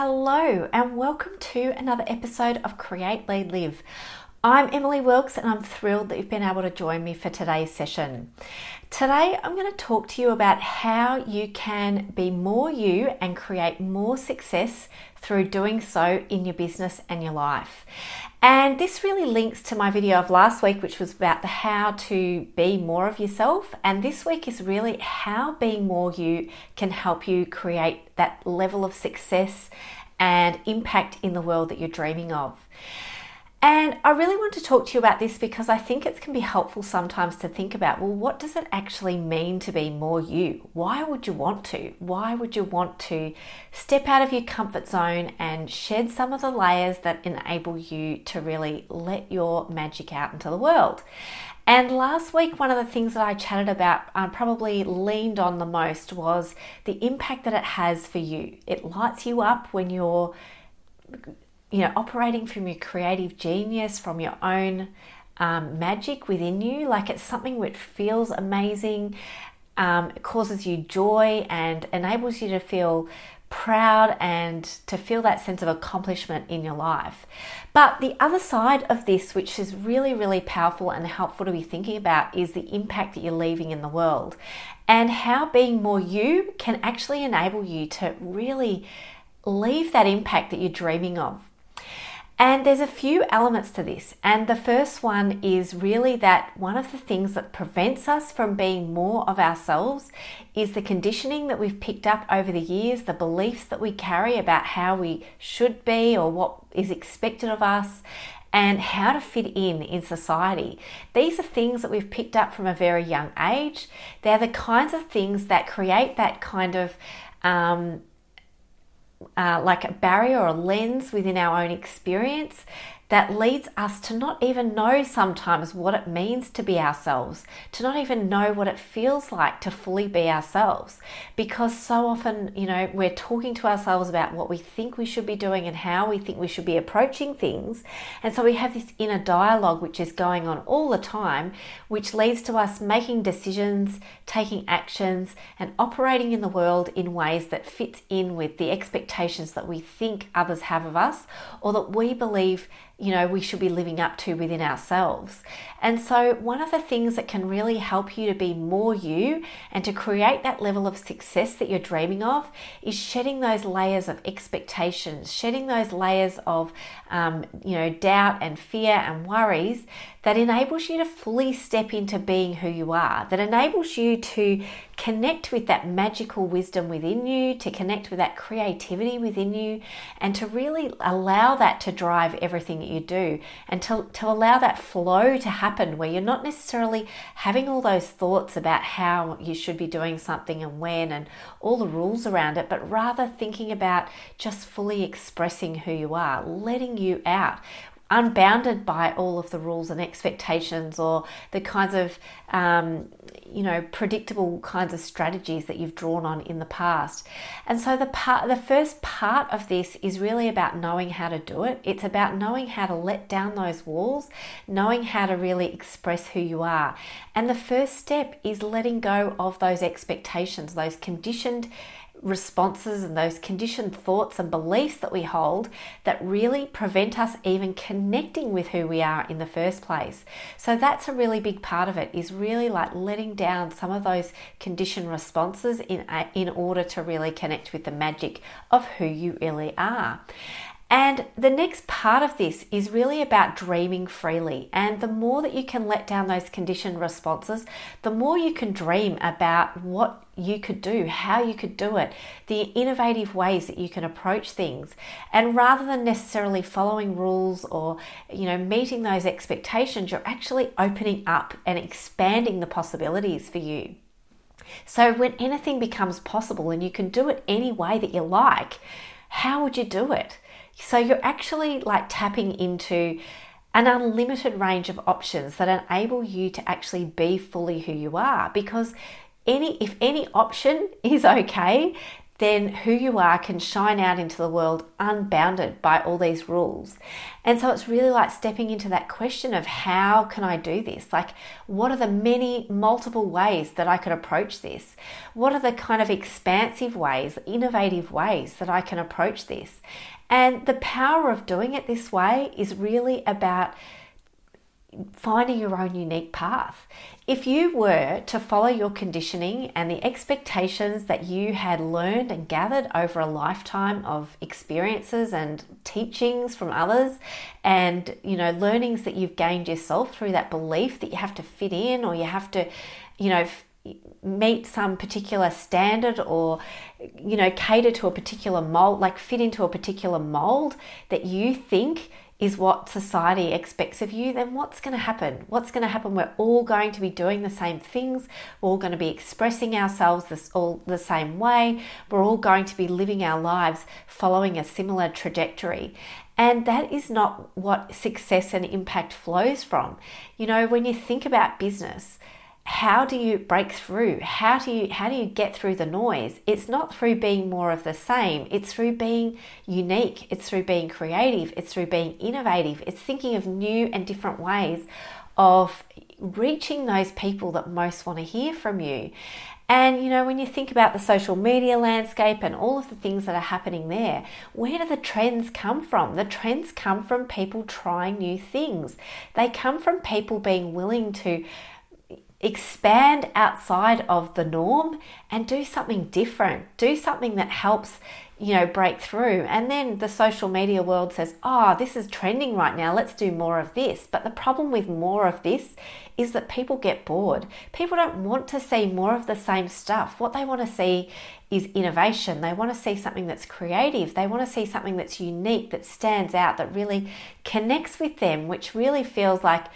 Hello, and welcome to another episode of Create, Lead, Live. I'm Emily Wilkes, and I'm thrilled that you've been able to join me for today's session. Today, I'm going to talk to you about how you can be more you and create more success through doing so in your business and your life. And this really links to my video of last week, which was about the how to be more of yourself. And this week is really how being more you can help you create that level of success and impact in the world that you're dreaming of. And I really want to talk to you about this because I think it can be helpful sometimes to think about well, what does it actually mean to be more you? Why would you want to? Why would you want to step out of your comfort zone and shed some of the layers that enable you to really let your magic out into the world? And last week, one of the things that I chatted about, I probably leaned on the most, was the impact that it has for you. It lights you up when you're you know, operating from your creative genius, from your own um, magic within you. Like it's something which feels amazing, um, causes you joy, and enables you to feel proud and to feel that sense of accomplishment in your life. But the other side of this, which is really, really powerful and helpful to be thinking about, is the impact that you're leaving in the world and how being more you can actually enable you to really leave that impact that you're dreaming of. And there's a few elements to this. And the first one is really that one of the things that prevents us from being more of ourselves is the conditioning that we've picked up over the years, the beliefs that we carry about how we should be or what is expected of us, and how to fit in in society. These are things that we've picked up from a very young age. They're the kinds of things that create that kind of um, uh, like a barrier or a lens within our own experience that leads us to not even know sometimes what it means to be ourselves, to not even know what it feels like to fully be ourselves. Because so often, you know, we're talking to ourselves about what we think we should be doing and how we think we should be approaching things. And so we have this inner dialogue which is going on all the time, which leads to us making decisions, taking actions, and operating in the world in ways that fits in with the expectations that we think others have of us or that we believe you know we should be living up to within ourselves. And so one of the things that can really help you to be more you and to create that level of success that you're dreaming of is shedding those layers of expectations, shedding those layers of um, you know doubt and fear and worries that enables you to fully step into being who you are, that enables you to connect with that magical wisdom within you, to connect with that creativity within you, and to really allow that to drive everything that you do, and to, to allow that flow to happen where you're not necessarily having all those thoughts about how you should be doing something and when and all the rules around it, but rather thinking about just fully expressing who you are, letting you out unbounded by all of the rules and expectations or the kinds of um, you know predictable kinds of strategies that you've drawn on in the past. And so the part the first part of this is really about knowing how to do it. It's about knowing how to let down those walls knowing how to really express who you are. And the first step is letting go of those expectations those conditioned responses and those conditioned thoughts and beliefs that we hold that really prevent us even connecting with who we are in the first place. So that's a really big part of it is really like letting down some of those conditioned responses in in order to really connect with the magic of who you really are. And the next part of this is really about dreaming freely. And the more that you can let down those conditioned responses, the more you can dream about what you could do, how you could do it, the innovative ways that you can approach things. And rather than necessarily following rules or, you know, meeting those expectations, you're actually opening up and expanding the possibilities for you. So when anything becomes possible and you can do it any way that you like, how would you do it? So you're actually like tapping into an unlimited range of options that enable you to actually be fully who you are because any if any option is okay then who you are can shine out into the world unbounded by all these rules. And so it's really like stepping into that question of how can I do this? Like, what are the many, multiple ways that I could approach this? What are the kind of expansive ways, innovative ways that I can approach this? And the power of doing it this way is really about finding your own unique path. If you were to follow your conditioning and the expectations that you had learned and gathered over a lifetime of experiences and teachings from others and you know learnings that you've gained yourself through that belief that you have to fit in or you have to you know meet some particular standard or you know cater to a particular mold like fit into a particular mold that you think is what society expects of you, then what's going to happen? What's going to happen? We're all going to be doing the same things. We're all going to be expressing ourselves this all the same way. We're all going to be living our lives following a similar trajectory. And that is not what success and impact flows from. You know, when you think about business, how do you break through? How do you how do you get through the noise? It's not through being more of the same. It's through being unique. It's through being creative. It's through being innovative. It's thinking of new and different ways of reaching those people that most want to hear from you. And you know, when you think about the social media landscape and all of the things that are happening there, where do the trends come from? The trends come from people trying new things. They come from people being willing to expand outside of the norm and do something different do something that helps you know break through. And then the social media world says oh this is trending right now. Let's do more of this. But the problem with more of this is that people get bored. People don't want to see more of the same stuff. What they want to see is innovation. They want to see something that's creative. They want to see something that's unique that stands out that really connects with them which really feels like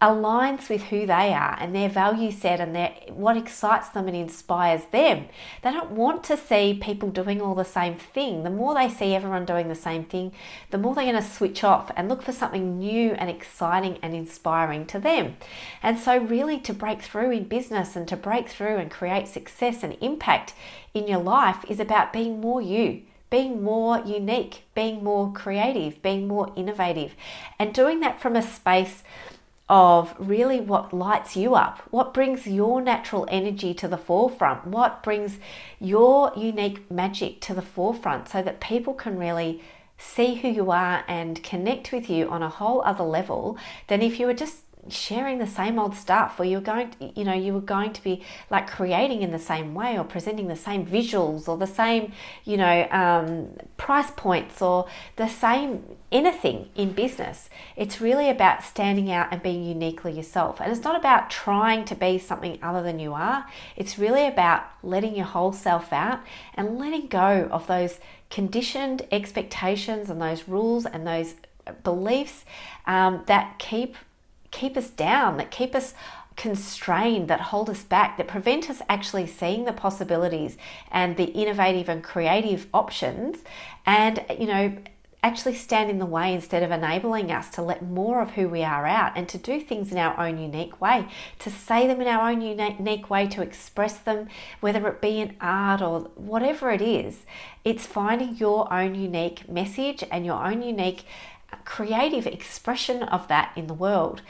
aligns with who they are and their value set and their what excites them and inspires them. They don't want to see people doing all the same thing. The more they see everyone doing the same thing, the more they're going to switch off and look for something new and exciting and inspiring to them. And so really to break through in business and to break through and create success and impact in your life is about being more you being more unique, being more creative, being more innovative, and doing that from a space of really what lights you up, what brings your natural energy to the forefront, what brings your unique magic to the forefront so that people can really see who you are and connect with you on a whole other level than if you were just sharing the same old stuff or you're going to, you know you were going to be like creating in the same way or presenting the same visuals or the same you know um, price points or the same anything in business. It's really about standing out and being uniquely yourself. And it's not about trying to be something other than you are. It's really about letting your whole self out and letting go of those conditioned expectations and those rules and those beliefs um, that keep keep us down, that keep us constrained, that hold us back, that prevent us actually seeing the possibilities and the innovative and creative options, and you know, actually stand in the way instead of enabling us to let more of who we are out and to do things in our own unique way, to say them in our own unique way, to express them, whether it be in art or whatever it is. It's finding your own unique message and your own unique creative expression of that in the world.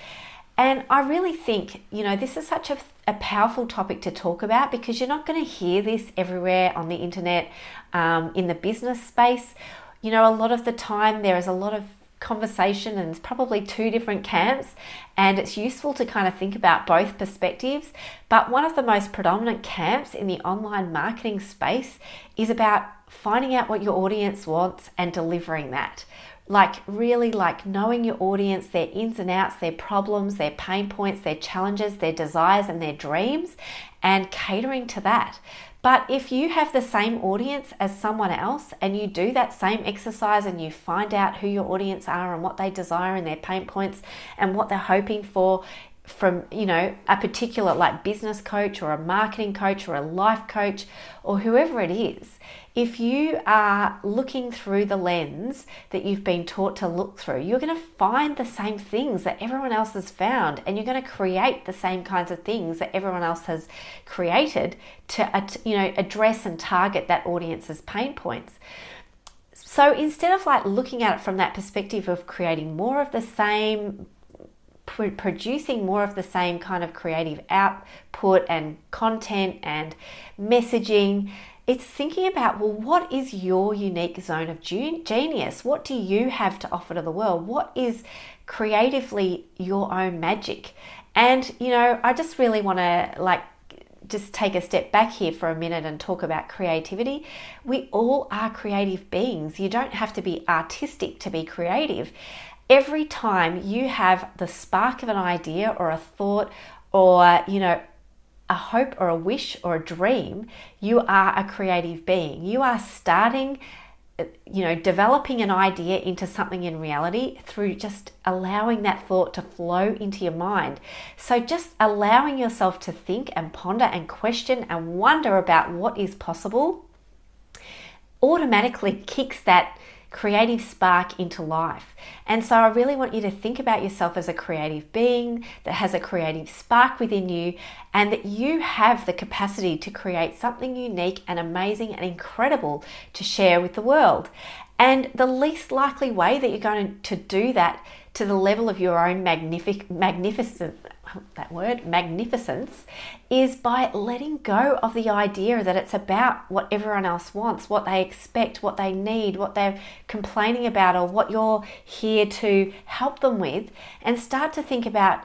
And I really think, you know, this is such a, a powerful topic to talk about because you're not going to hear this everywhere on the internet, um, in the business space. You know, a lot of the time there is a lot of conversation and it's probably two different camps and it's useful to kind of think about both perspectives but one of the most predominant camps in the online marketing space is about finding out what your audience wants and delivering that like really like knowing your audience their ins and outs their problems their pain points their challenges their desires and their dreams and catering to that. But if you have the same audience as someone else and you do that same exercise and you find out who your audience are and what they desire and their pain points and what they're hoping for from you know a particular like business coach or a marketing coach or a life coach or whoever it is if you are looking through the lens that you've been taught to look through, you're going to find the same things that everyone else has found, and you're going to create the same kinds of things that everyone else has created to, you know, address and target that audience's pain points. So instead of like looking at it from that perspective of creating more of the same, producing more of the same kind of creative output and content and messaging it's thinking about well what is your unique zone of genius what do you have to offer to the world what is creatively your own magic and you know i just really want to like just take a step back here for a minute and talk about creativity. We all are creative beings. You don't have to be artistic to be creative. Every time you have the spark of an idea or a thought or, you know, a hope or a wish or a dream, you are a creative being. You are starting, you know, developing an idea into something in reality through just allowing that thought to flow into your mind. So, just allowing yourself to think and ponder and question and wonder about what is possible automatically kicks that creative spark into life. And so I really want you to think about yourself as a creative being that has a creative spark within you and that you have the capacity to create something unique and amazing and incredible to share with the world. And the least likely way that you're going to do that to the level of your own magnific- magnificent that word magnificence is by letting go of the idea that it's about what everyone else wants, what they expect, what they need, what they're complaining about, or what you're here to help them with, and start to think about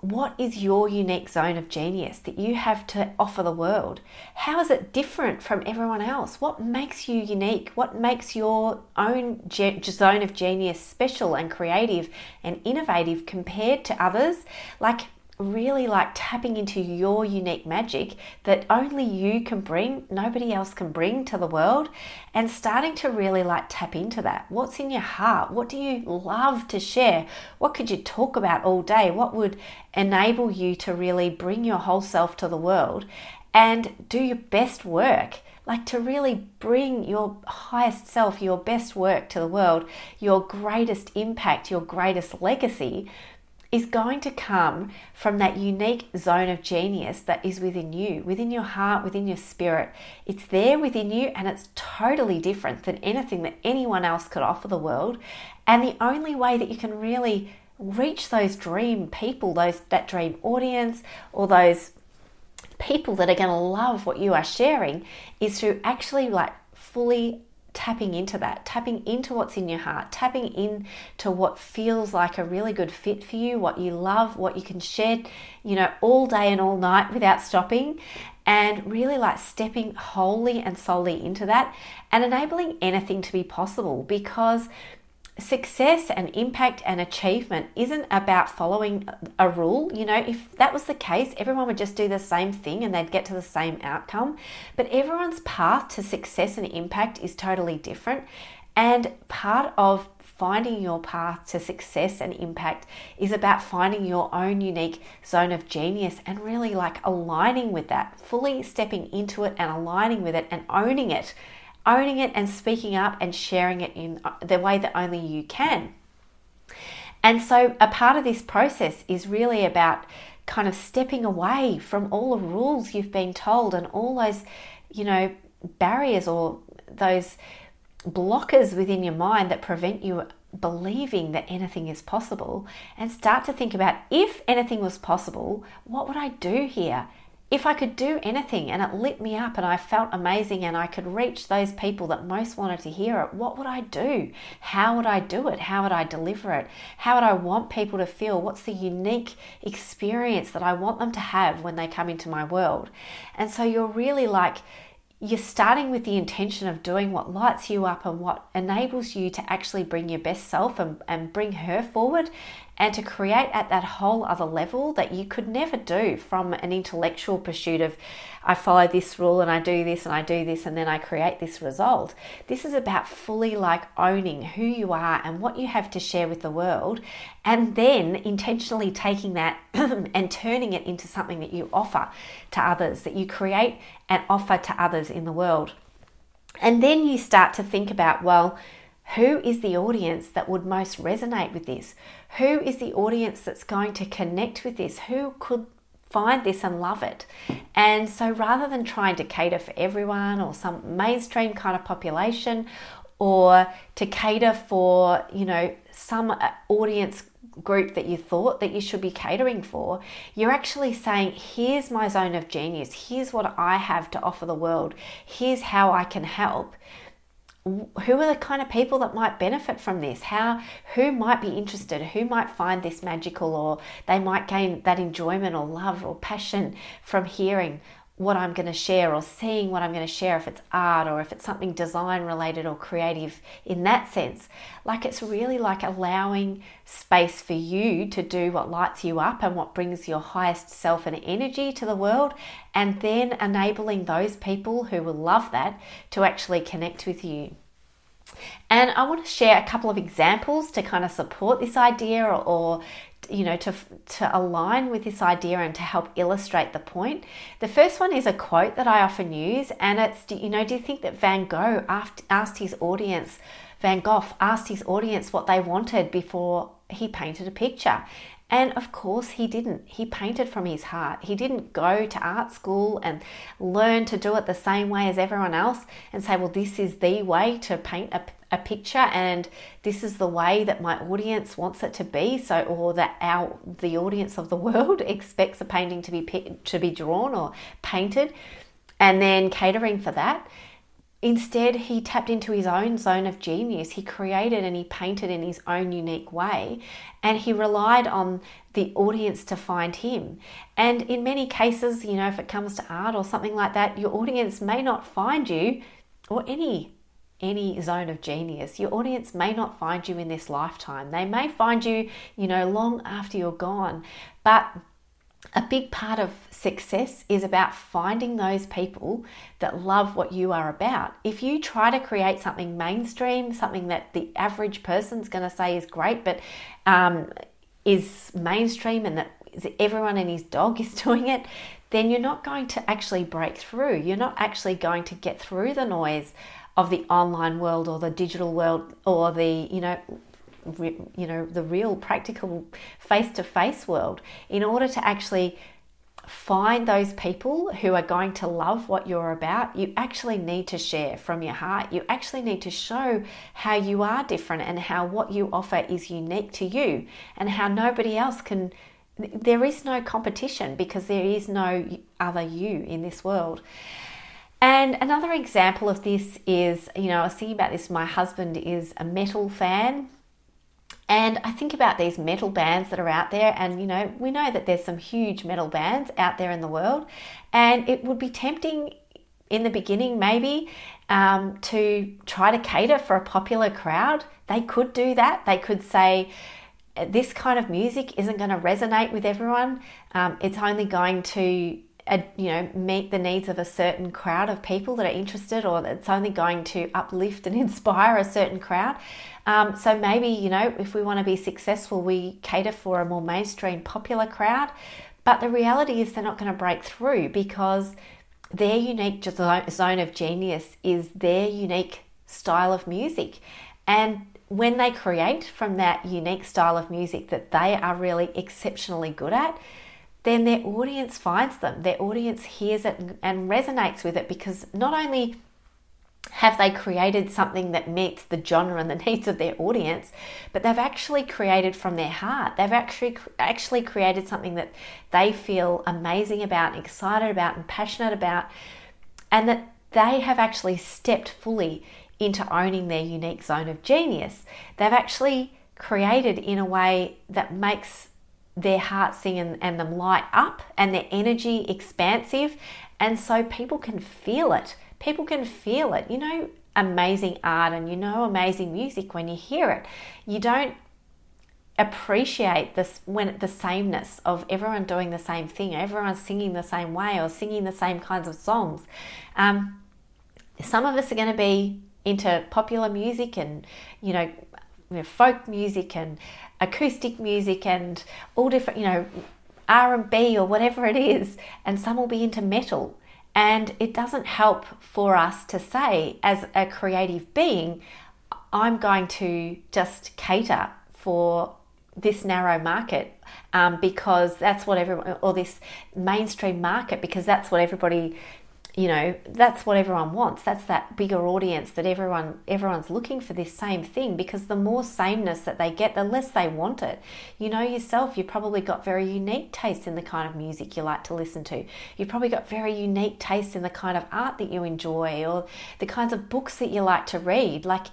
what is your unique zone of genius that you have to offer the world? How is it different from everyone else? What makes you unique? What makes your own ge- zone of genius special and creative and innovative compared to others? Like, really like tapping into your unique magic that only you can bring, nobody else can bring to the world, and starting to really like tap into that. What's in your heart? What do you love to share? What could you talk about all day? What would enable you to really bring your whole self to the world and do your best work? like to really bring your highest self, your best work to the world, your greatest impact, your greatest legacy, is going to come from that unique zone of genius that is within you, within your heart, within your spirit. It's there within you and it's totally different than anything that anyone else could offer the world. And the only way that you can really reach those dream people, those that dream audience or those people that are going to love what you are sharing is to actually like fully tapping into that, tapping into what's in your heart, tapping into what feels like a really good fit for you, what you love, what you can shed, you know, all day and all night without stopping, and really like stepping wholly and solely into that and enabling anything to be possible because success and impact and achievement isn't about following a rule. You know, if that was the case, everyone would just do the same thing and they'd get to the same outcome. But everyone's path to success and impact is totally different. And part of finding your path to success and impact is about finding your own unique zone of genius and really like aligning with that, fully stepping into it and aligning with it and owning it owning it and speaking up and sharing it in uh, the way that only you can. And so, a part of this process is really about kind of stepping away from all the rules you've been told and all those, you know, barriers or those blockers within your mind that prevent you believing that anything is possible and start to think about if anything was possible, what would I do here? If I could do anything and it lit me up and I felt amazing and I could reach those people that most wanted to hear it, what would I do? How would I do it? How would I deliver it? How would I want people to feel? What's the unique experience that I want them to have when they come into my world? And so you're really like, you're starting with the intention of doing what lights you up and what enables you to actually bring your best self and, and bring her forward and to create at that whole other level that you could never do from an intellectual pursuit of I follow this rule and I do this and I do this and then I create this result. This is about fully like owning who you are and what you have to share with the world and then intentionally taking that and turning it into something that you offer to others, that you create and offer to others in the world. And then you start to think about, well, who is the audience that would most resonate with this? Who is the audience that's going to connect with this? Who could find this and love it? And so rather than trying to cater for everyone or some mainstream kind of population or to cater for, you know, some uh, audience group that you thought that you should be catering for, you're actually saying, here's my zone of genius, here's what I have to offer the world, here's how I can help who are the kind of people that might benefit from this? How who might be interested? Who might find this magical or they might gain that enjoyment or love or passion from hearing what I'm going to share or seeing what I'm going to share, if it's art or if it's something design related or creative in that sense. Like it's really like allowing space for you to do what lights you up and what brings your highest self and energy to the world, and then enabling those people who will love that to actually connect with you. And I want to share a couple of examples to kind of support this idea or, or you know to to align with this idea and to help illustrate the point. The first one is a quote that i often use and it's you know do you think that van gogh asked his audience van gogh asked his audience what they wanted before he painted a picture and of course, he didn't. He painted from his heart. He didn't go to art school and learn to do it the same way as everyone else and say, well, this is the way to paint a, a picture and this is the way that my audience wants it to be. So, or that our, the audience of the world expects a painting to be, to be drawn or painted and then catering for that. Instead, he tapped into his own zone of genius. He created and he painted in his own unique way, and he relied on the audience to find him. And in many cases, you know, if it comes to art or something like that, your audience may not find you or any any zone of genius. Your audience may not find you in this lifetime. They may find you, you know, long after you're gone. But a big part of success is about finding those people that love what you are about. If you try to create something mainstream, something that the average person's going to say is great, but um, is mainstream and that everyone and his dog is doing it, then you're not going to actually break through. You're not actually going to get through the noise of the online world or the digital world or the you know you know the real practical face to face world in order to actually find those people who are going to love what you're about, you actually need to share from your heart. You actually need to show how you are different and how what you offer is unique to you and how nobody else can. There is no competition because there is no other you in this world. And another example of this is, you know, I was thinking about this. My husband is a metal fan and I think about these metal bands that are out there, and you know, we know that there's some huge metal bands out there in the world, and it would be tempting in the beginning, maybe, um, to try to cater for a popular crowd. They could do that. They could say, this kind of music isn't going to resonate with everyone. Um, it's only going to uh, you know meet the needs of a certain crowd of people that are interested or it's only going to uplift and inspire a certain crowd um, so maybe, you know, if we want to be successful, we cater for a more mainstream popular crowd. But the reality is they're not going to break through because their unique zone of genius is their unique style of music. And when they create from that unique style of music that they are really exceptionally good at, then their audience finds them. Their audience hears it and resonates with it because not only have they created something that meets the genre and the needs of their audience but they've actually created from their heart. They've actually actually created something that they feel amazing about excited about and passionate about and that they have actually stepped fully into owning their unique zone of genius. They've actually created in a way that makes their heart sing and, and them light up and their energy expansive and so people can feel it people can feel it. You know, amazing art and you know amazing music when you hear it. You don't appreciate this when the sameness of everyone doing the same thing, everyone singing the same way or singing the same kinds of songs. Um, some of us are going to be into popular music and you know, folk music and acoustic music and all different you know R&B or whatever it is and some will be into metal and it doesn't help for us to say, as a creative being, I'm going to just cater for this narrow market um, because that's what everyone, or this mainstream market, because that's what everybody you know that's what everyone wants. That's that bigger audience that everyone everyone's looking for this same thing because the more sameness that they get the less they want it. You know yourself you've probably got very unique tastes in the kind of music you like to listen to. You've probably got very unique tastes in the kind of art that you enjoy or the kinds of books that you like to read. Like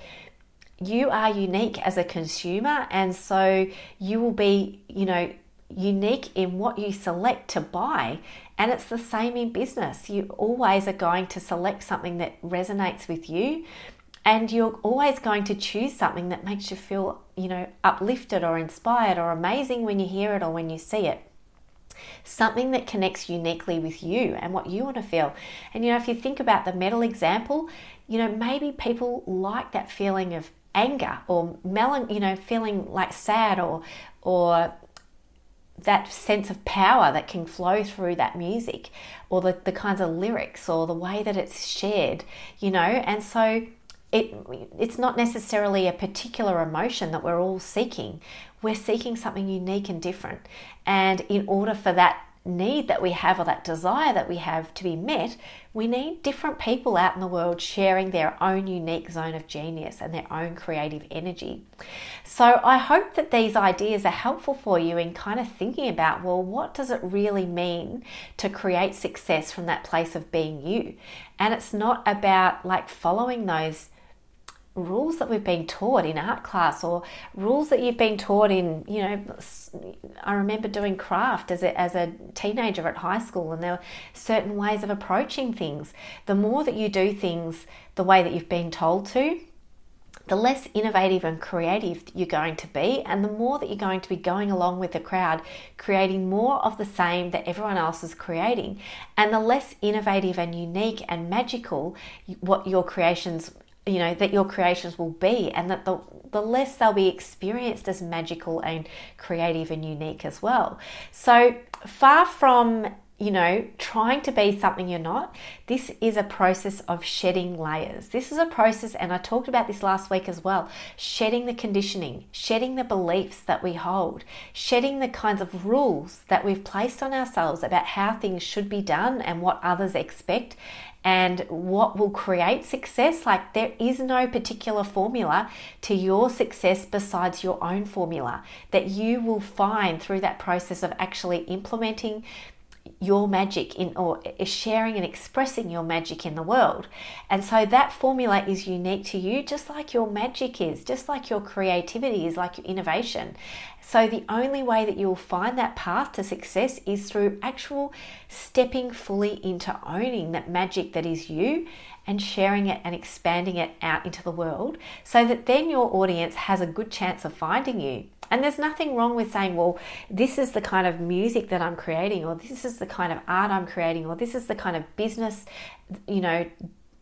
you are unique as a consumer and so you will be you know unique in what you select to buy and it's the same in business. You always are going to select something that resonates with you and you're always going to choose something that makes you feel, you know, uplifted or inspired or amazing when you hear it or when you see it. Something that connects uniquely with you and what you want to feel. And you know, if you think about the metal example, you know, maybe people like that feeling of anger or melan, you know, feeling like sad or or that sense of power that can flow through that music or the, the kinds of lyrics or the way that it's shared, you know, and so it it's not necessarily a particular emotion that we're all seeking. We're seeking something unique and different. And in order for that need that we have or that desire that we have to be met, we need different people out in the world sharing their own unique zone of genius and their own creative energy. So I hope that these ideas are helpful for you in kind of thinking about well, what does it really mean to create success from that place of being you? And it's not about like following those rules that we've been taught in art class or rules that you've been taught in you know i remember doing craft as a, as a teenager at high school and there were certain ways of approaching things. The more that you do things the way that you've been told to the less innovative and creative you're going to be, and the more that you're going to be going along with the crowd, creating more of the same that everyone else is creating, and the less innovative and unique and magical what your creations you know that your creations will be and that the the less they'll be experienced as magical and creative and unique as well so far from you know, trying to be something you're not, this is a process of shedding layers. This is a process, and I talked about this last week as well shedding the conditioning, shedding the beliefs that we hold, shedding the kinds of rules that we've placed on ourselves about how things should be done and what others expect, and what will create success. Like, there is no particular formula to your success besides your own formula that you will find through that process of actually implementing your magic in or sharing and expressing your magic in the world. And so that formula is unique to you just like your magic is, just like your creativity is, like your innovation. So the only way that you'll find that path to success is through actual stepping fully into owning that magic that is you and sharing it and expanding it out into the world so that then your audience has a good chance of finding you. And there's nothing wrong with saying, well, this is the kind of music that I'm creating, or this is the kind of art I'm creating, or this is the kind of business, you know,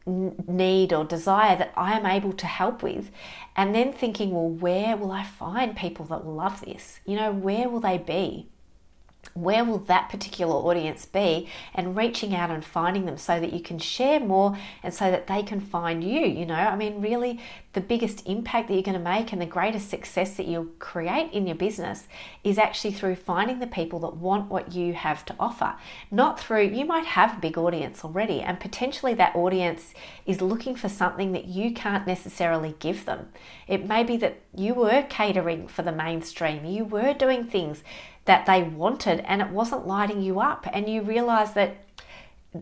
need or desire that I am able to help with. And then thinking, well, where will I find people that will love this? You know, where will they be? Where will that particular audience be? And reaching out and finding them so that you can share more and so that they can find you you know? I mean really the biggest impact that you're going to make and the greatest success that you'll create in your business is actually through finding the people that want what you have to offer. Not through you might have a big audience already and potentially that audience is looking for something that you can't necessarily give them. It may be that you were catering for the mainstream you were doing things that they wanted and it wasn't lighting you up. And you realize that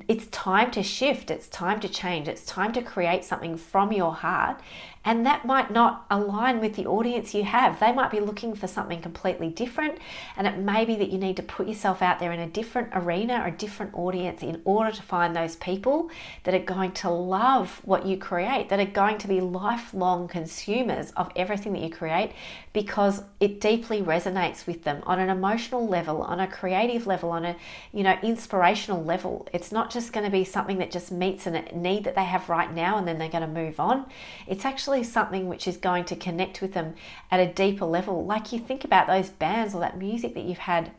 it's time to shift, it's time to change, it's time to create something from your heart and that might not align with the audience you have. They might be looking for something completely different, and it may be that you need to put yourself out there in a different arena a different audience in order to find those people that are going to love what you create, that are going to be lifelong consumers of everything that you create because it deeply resonates with them on an emotional level, on a creative level, on a you know inspirational level. It's not just going to be something that just meets a need that they have right now and then they're going to move on. It's actually actually something which is going to connect with them at a deeper level. Like you think about those bands or that music that you've had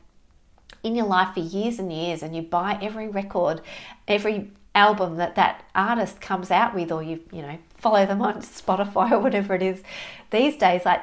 in your life for years and years, and you buy every record, every album that that artist comes out with, or you you know follow them on Spotify or whatever it is these days. Like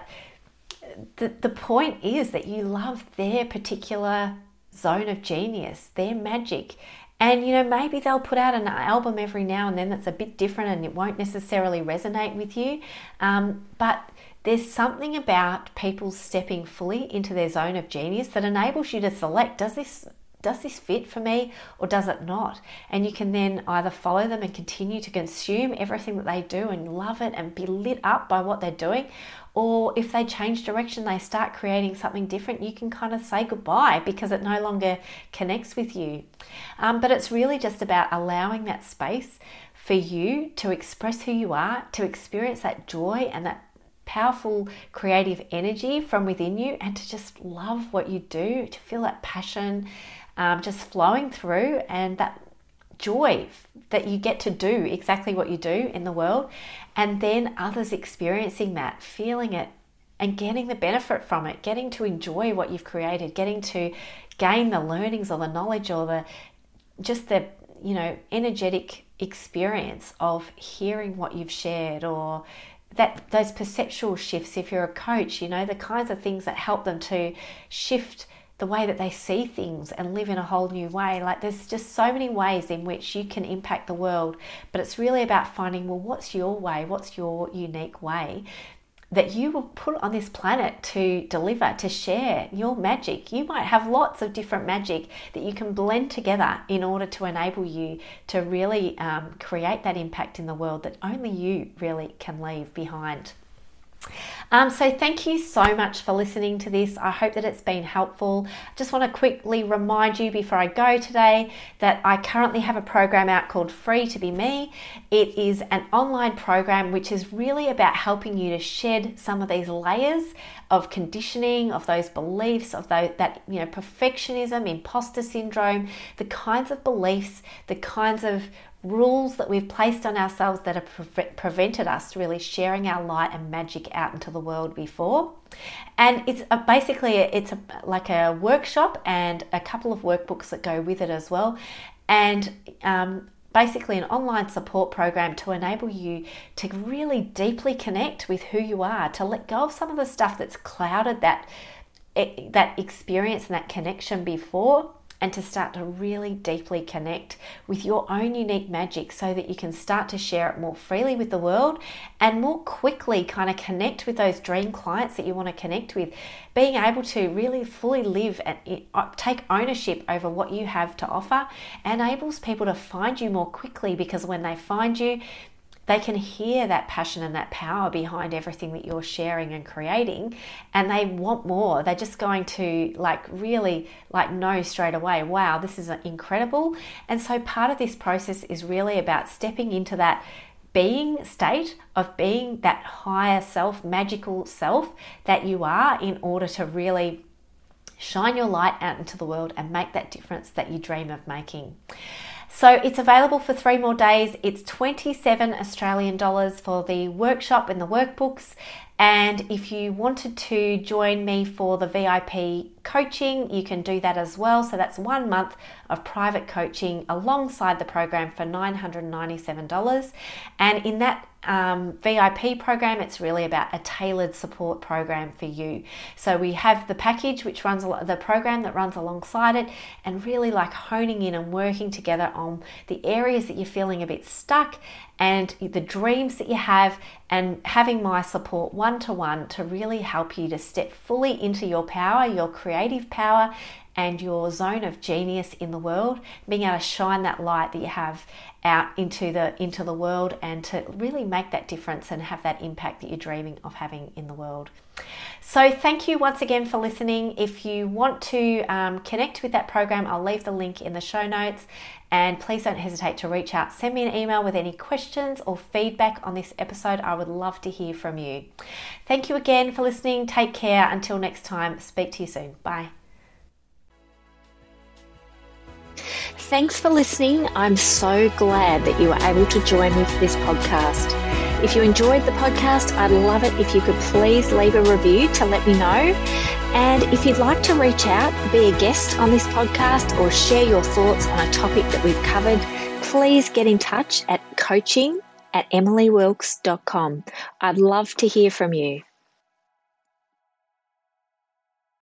the the point is that you love their particular zone of genius, their magic, and you know, maybe they'll put out an album every now and then that's a bit different and it won't necessarily resonate with you. Um, but there's something about people stepping fully into their zone of genius that enables you to select does this does this fit for me or does it not? And you can then either follow them and continue to consume everything that they do and love it and be lit up by what they're doing. Or if they change direction, they start creating something different, you can kind of say goodbye because it no longer connects with you. Um, but it's really just about allowing that space for you to express who you are, to experience that joy and that powerful creative energy from within you, and to just love what you do, to feel that passion um, just flowing through and that joy that you get to do exactly what you do in the world, and then others experiencing that, feeling it, and getting the benefit from it, getting to enjoy what you've created, getting to gain the learnings or the knowledge or the just the you know energetic experience of hearing what you've shared or that those perceptual shifts. If you're a coach you know the kinds of things that help them to shift the way that they see things and live in a whole new way. Like there's just so many ways in which you can impact the world, but it's really about finding well, what's your way? What's your unique way? That you will put on this planet to deliver, to share your magic. You might have lots of different magic that you can blend together in order to enable you to really um, create that impact in the world that only you really can leave behind. Um, so, thank you so much for listening to this. I hope that it's been helpful. I just want to quickly remind you before I go today that I currently have a program out called Free to Be Me. It is an online program which is really about helping you to shed some of these layers of conditioning, of those beliefs, of those, that you know perfectionism, imposter syndrome, the kinds of beliefs, the kinds of rules that we've placed on ourselves that have pre- prevented us really sharing our light and magic out into the world before. And it's a, basically it's a, like a workshop and a couple of workbooks that go with it as well, and um, basically an online support program to enable you to really deeply connect with who you are, to let go of some of the stuff that's clouded that that experience and that connection before and to start to really deeply connect with your own unique magic so that you can start to share it more freely with the world and more quickly kind of connect with those dream clients that you want to connect with. Being able to really fully live and uh, take ownership over what you have to offer enables people to find you more quickly because when they find you, they can hear that passion and that power behind everything that you're sharing and creating and they want more. They're just going to like really like know straight away wow this is uh, incredible. And so part of this process is really about stepping into that being state of being that higher self magical self that you are in order to really shine your light out into the world and make that difference that you dream of making so it's available for three more days. It's 27 Australian dollars for the workshop and the workbooks. And if you wanted to join me for the VIP coaching, you can do that as well. So that's one month of private coaching alongside the program for $997. And in that um, VIP program, it's really about a tailored support program for you. So we have the package which runs the program that runs alongside it, and really like honing in and working together on the areas that you're feeling a bit stuck and the dreams that you have, and having my support one to one to really help you to step fully into your power, your creative power, and your zone of genius in the world, being able to shine that light that you have out into the into the world and to really make that difference and have that impact that you're dreaming of having in the world. So thank you once again for listening. If you want to um, connect with that program, I'll leave the link in the show notes. And please don't hesitate to reach out. Send me an email with any questions or feedback on this episode. I would love to hear from you. Thank you again for listening. Take care. Until next time, speak to you soon. Bye. Thanks for listening. I'm so glad that you were able to join me for this podcast. If you enjoyed the podcast, I'd love it if you could please leave a review to let me know. And if you'd like to reach out, be a guest on this podcast, or share your thoughts on a topic that we've covered, please get in touch at coaching at emilywilkes.com. I'd love to hear from you.